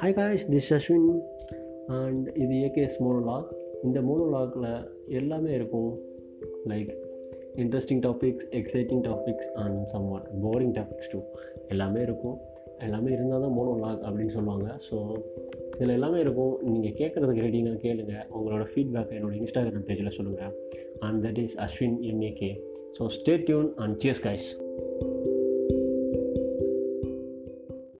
Hi guys this Ashwin and இது AKS monologue இந்த மோனோலாகில் எல்லாமே இருக்கும் like interesting topics exciting topics and somewhat boring topics too எல்லாமே இருக்கும். எல்லாமே இருந்தால் தான் மோனோலாக் அப்படின்னு சொல்லுவாங்க. ஸோ இதில் எல்லாமே இருக்கும். நீங்கள் கேட்குறதுக்கு ரெடிங்க கேளுங்க. உங்களோட ஃபீட்பேக் என்னோடய இன்ஸ்டாகிராம் பேஜில் சொல்லுங்கள் and that is Ashwin MAK so stay tune and cheers guys